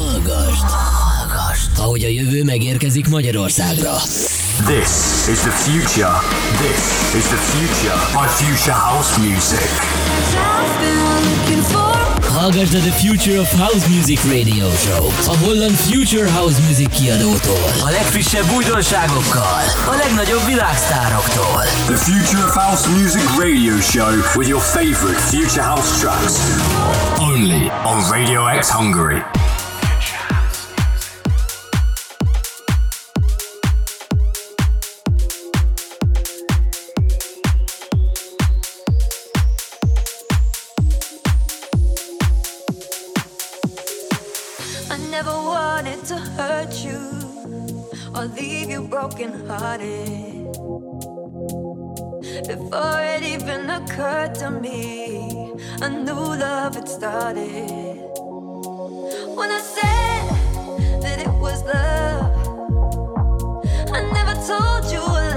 Hallgast! Hallgast! Ahogy a jövő megérkezik Magyarországra. This is the future. This is the future. My future house music. Hallgasd a The Future of House Music Radio Show. A holland Future House Music kiadótól. A legfrissebb újdonságokkal. A legnagyobb világsztároktól. The Future of House Music Radio Show with your favorite Future House tracks. Only on Radio X Hungary. broken hearted. Before it even occurred to me, a new love had started. When I said that it was love, I never told you.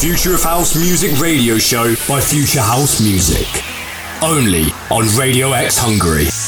Future of House Music radio show by Future House Music. Only on Radio X Hungary.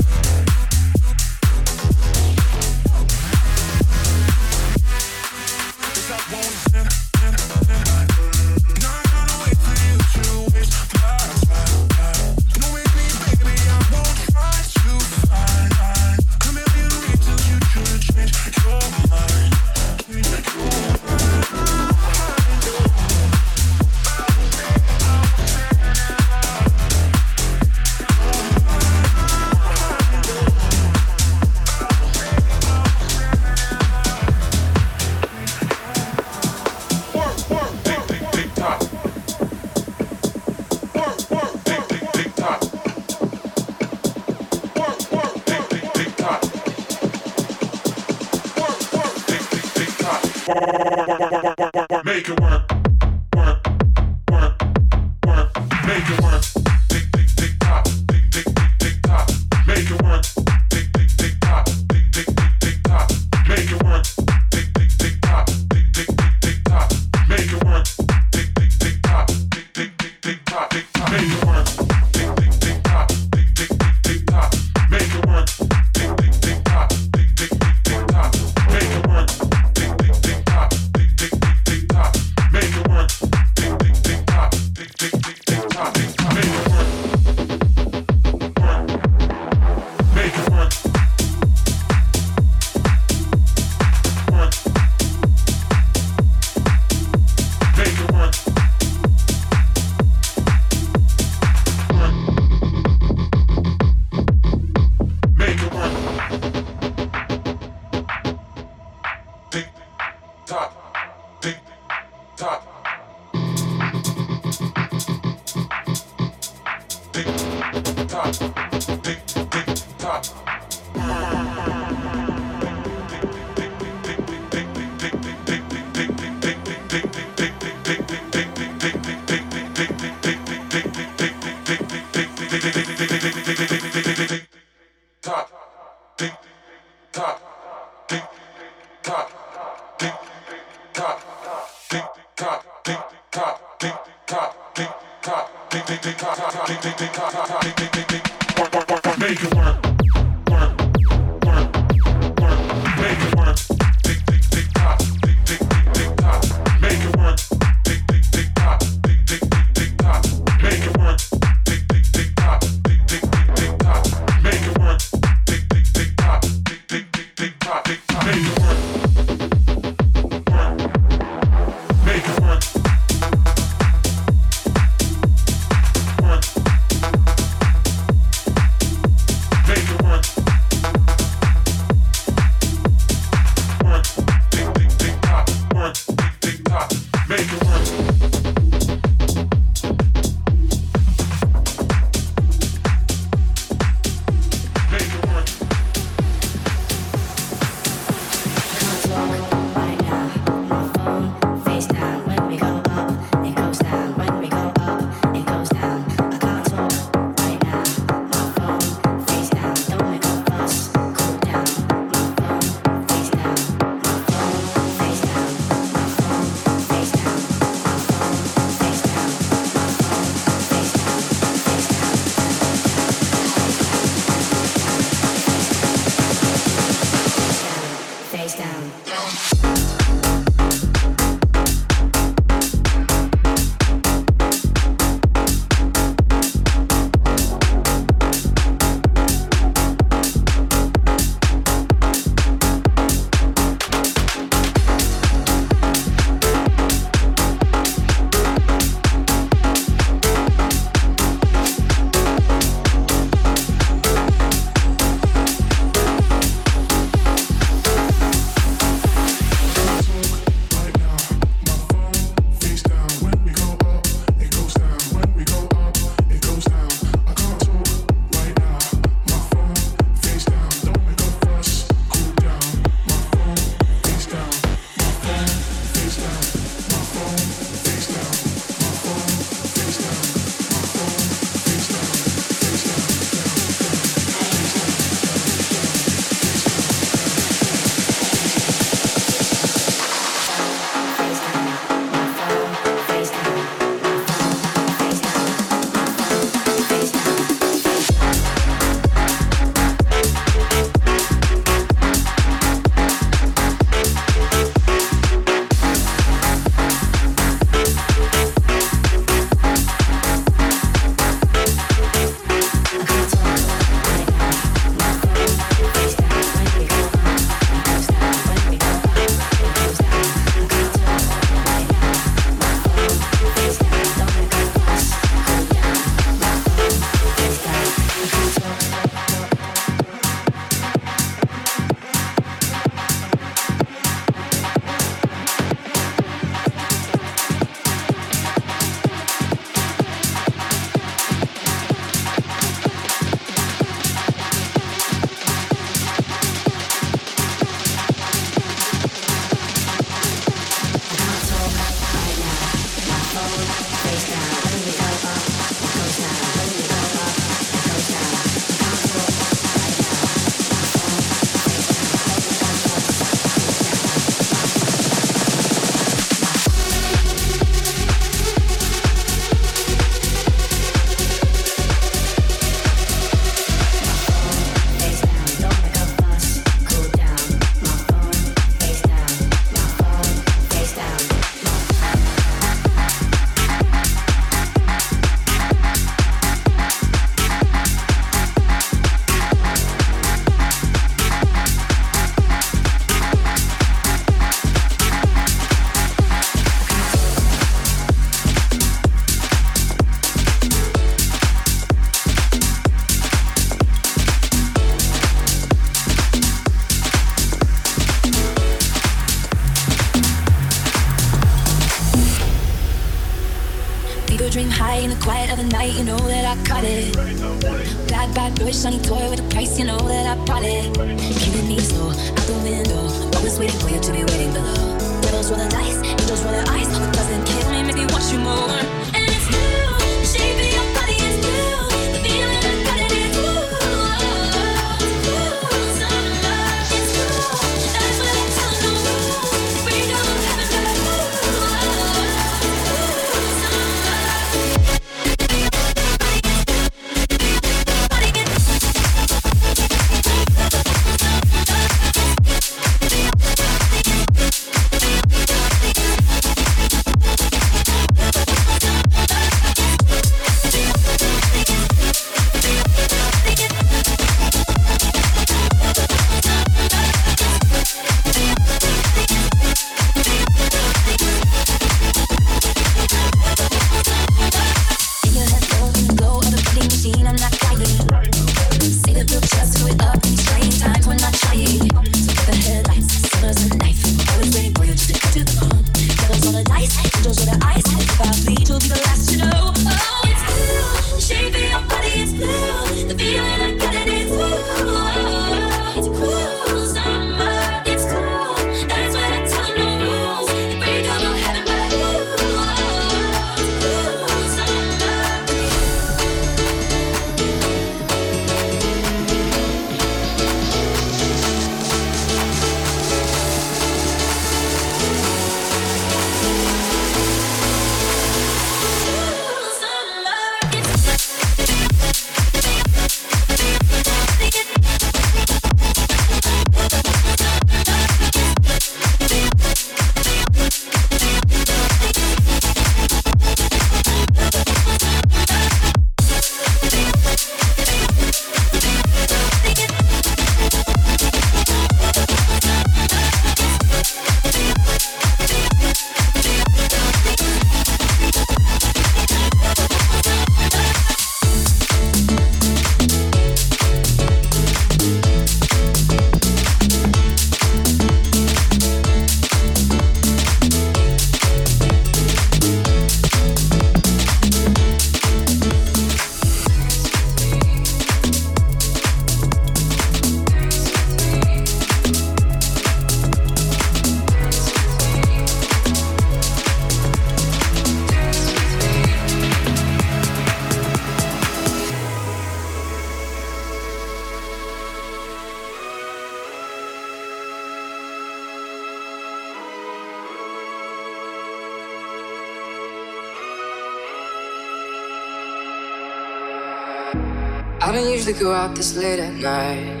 I don't usually go out this late at night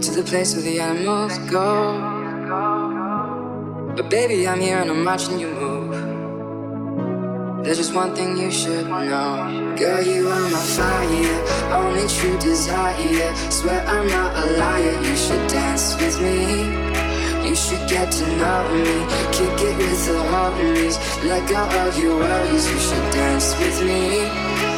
to the place where the animals go. But baby, I'm here and I'm watching you move. There's just one thing you should know. Girl, you are my fire, only true desire. Swear I'm not a liar, you should dance with me. You should get to know me, kick it with the homies. Let go of your worries, you should dance with me.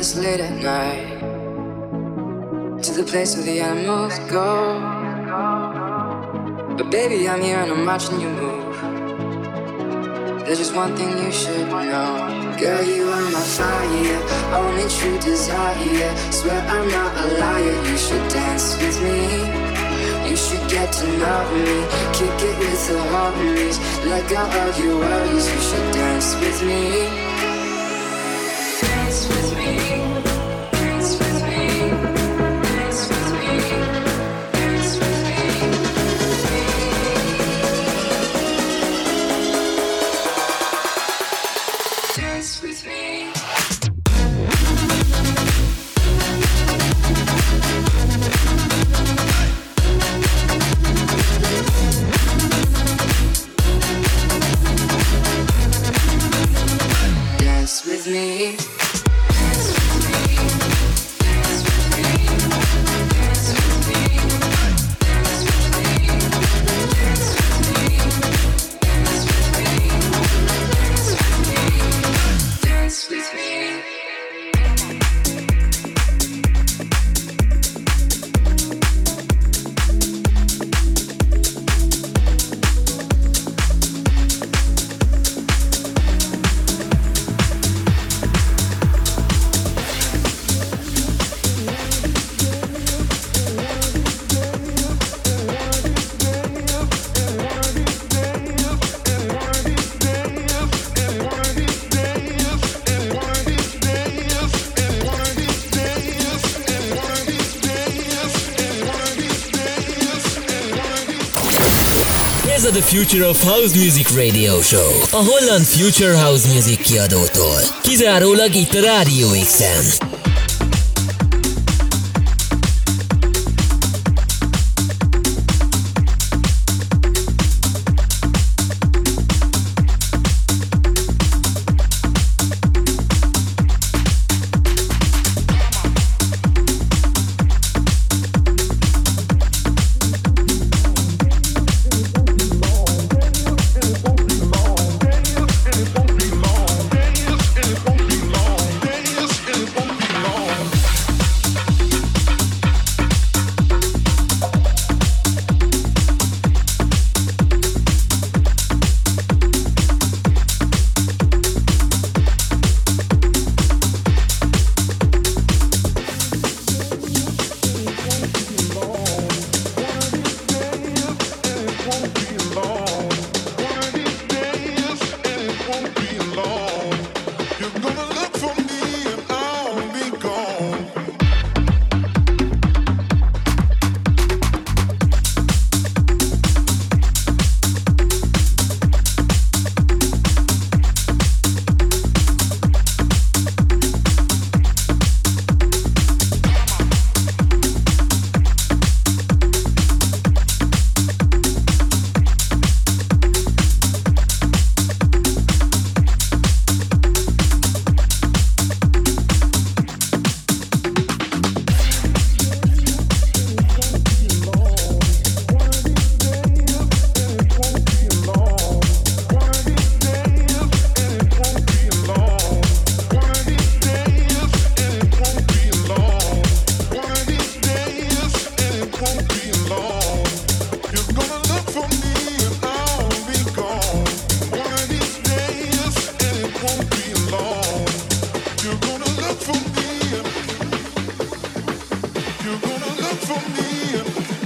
This late at night to the place where the animals go. But baby, I'm here and I'm watching you move. There's just one thing you should know. Girl, you are my fire, only true desire. Swear I'm not a liar, you should dance with me. You should get to know me. Kick it with the harmonies, Let go of your worries. You should dance with me. Future of House Music Radio Show. A holland Future House Music kiadótól. Kizárólag itt a Rádió X-en. You're gonna look for me.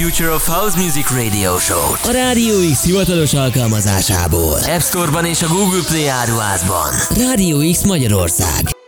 Future of House Music Radio Show-t a Rádió X hivatalos alkalmazásából. App Store-ban és a Google Play áruházban. Rádió X Magyarország.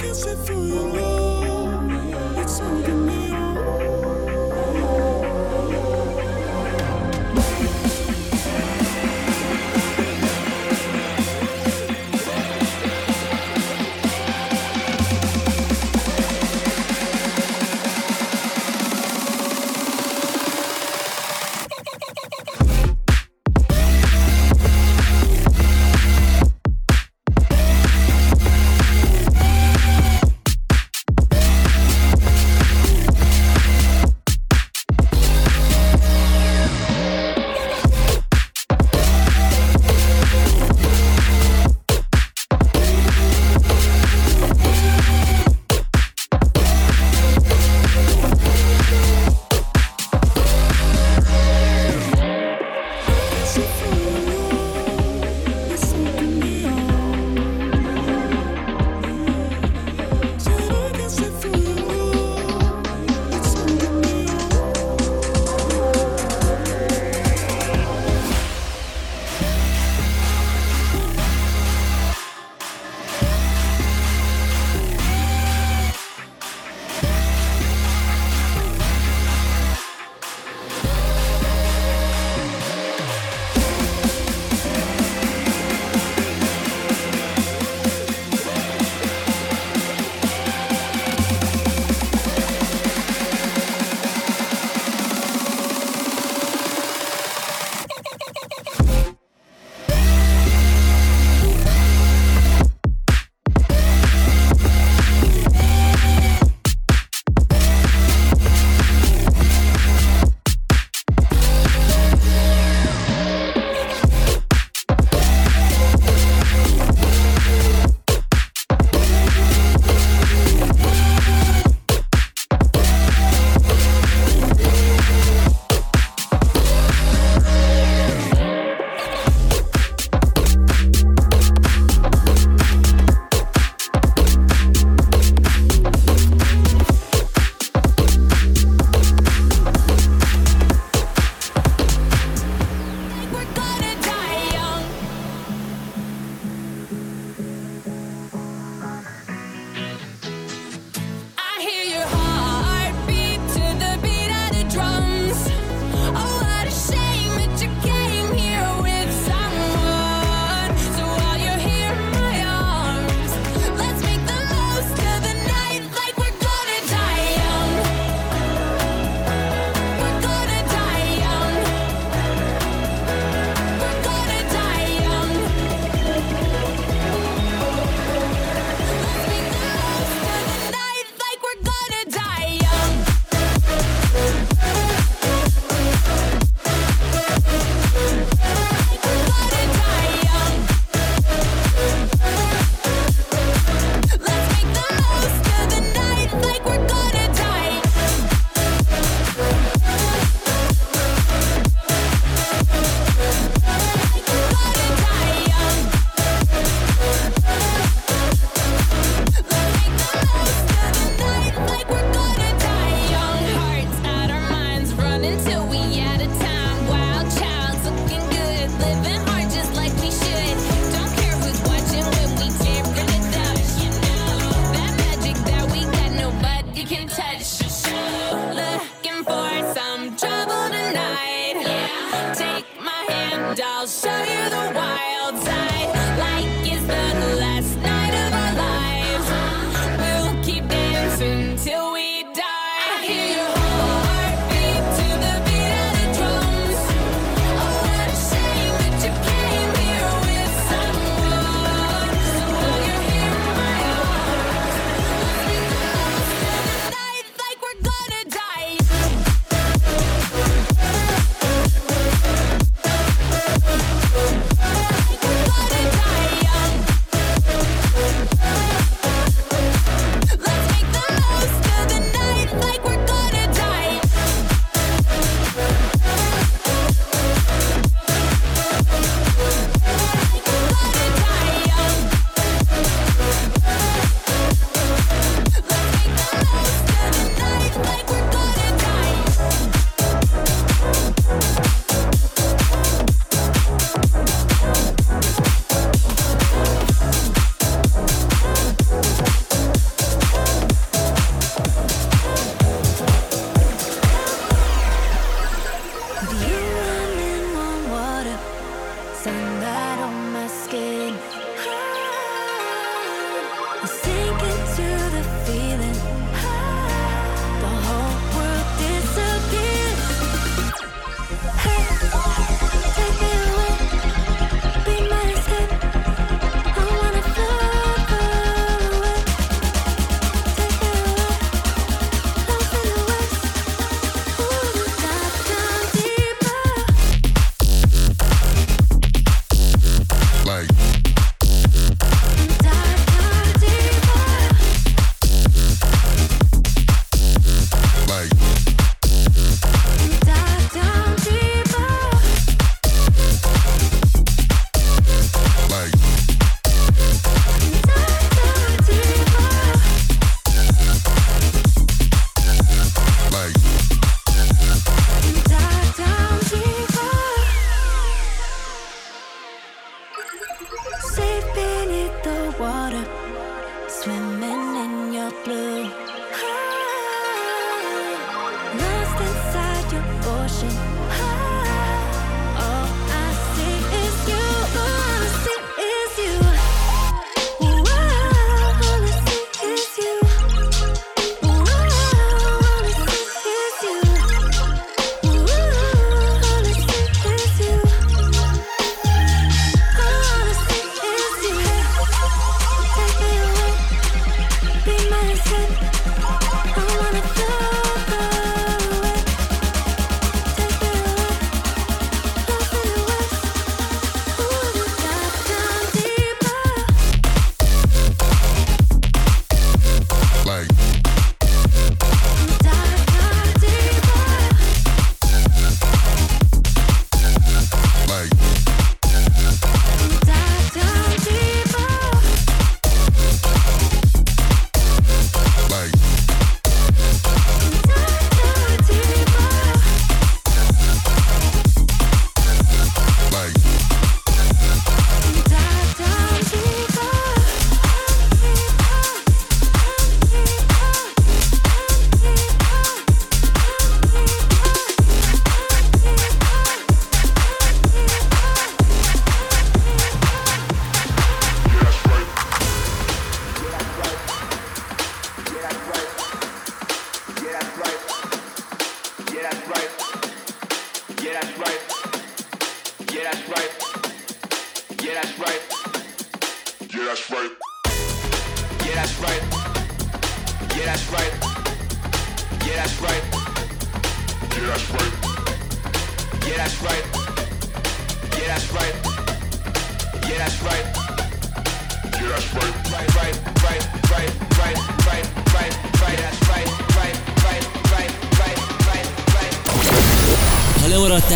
I can sit through your love. Oh.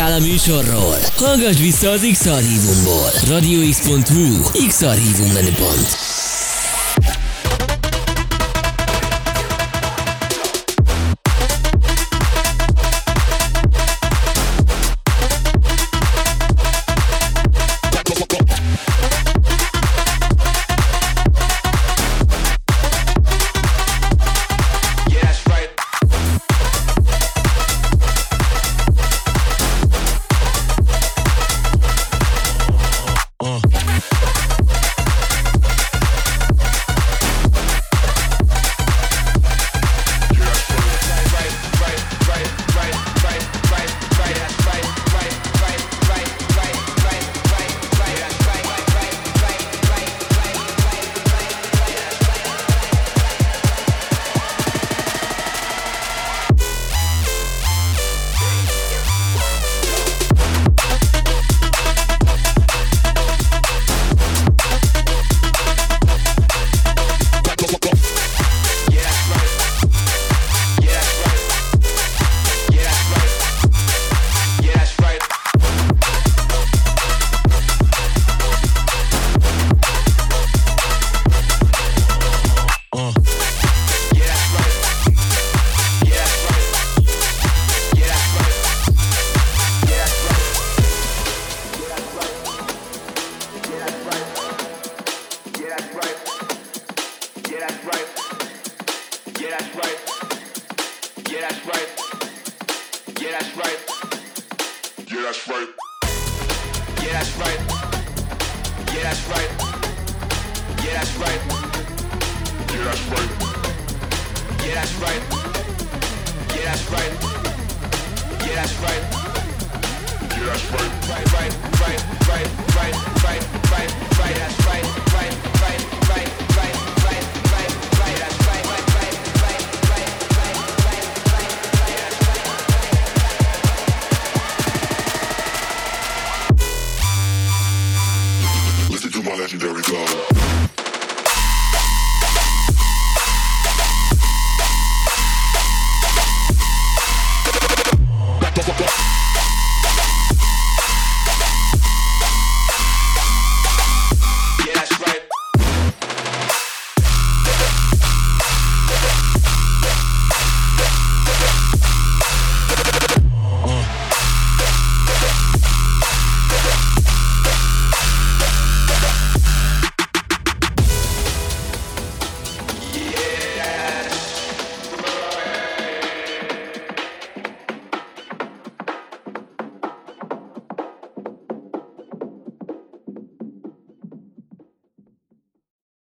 maradtál a műsorról? Hallgass vissza az X-Archívumból. radiox.hu X-Archívum menüpont.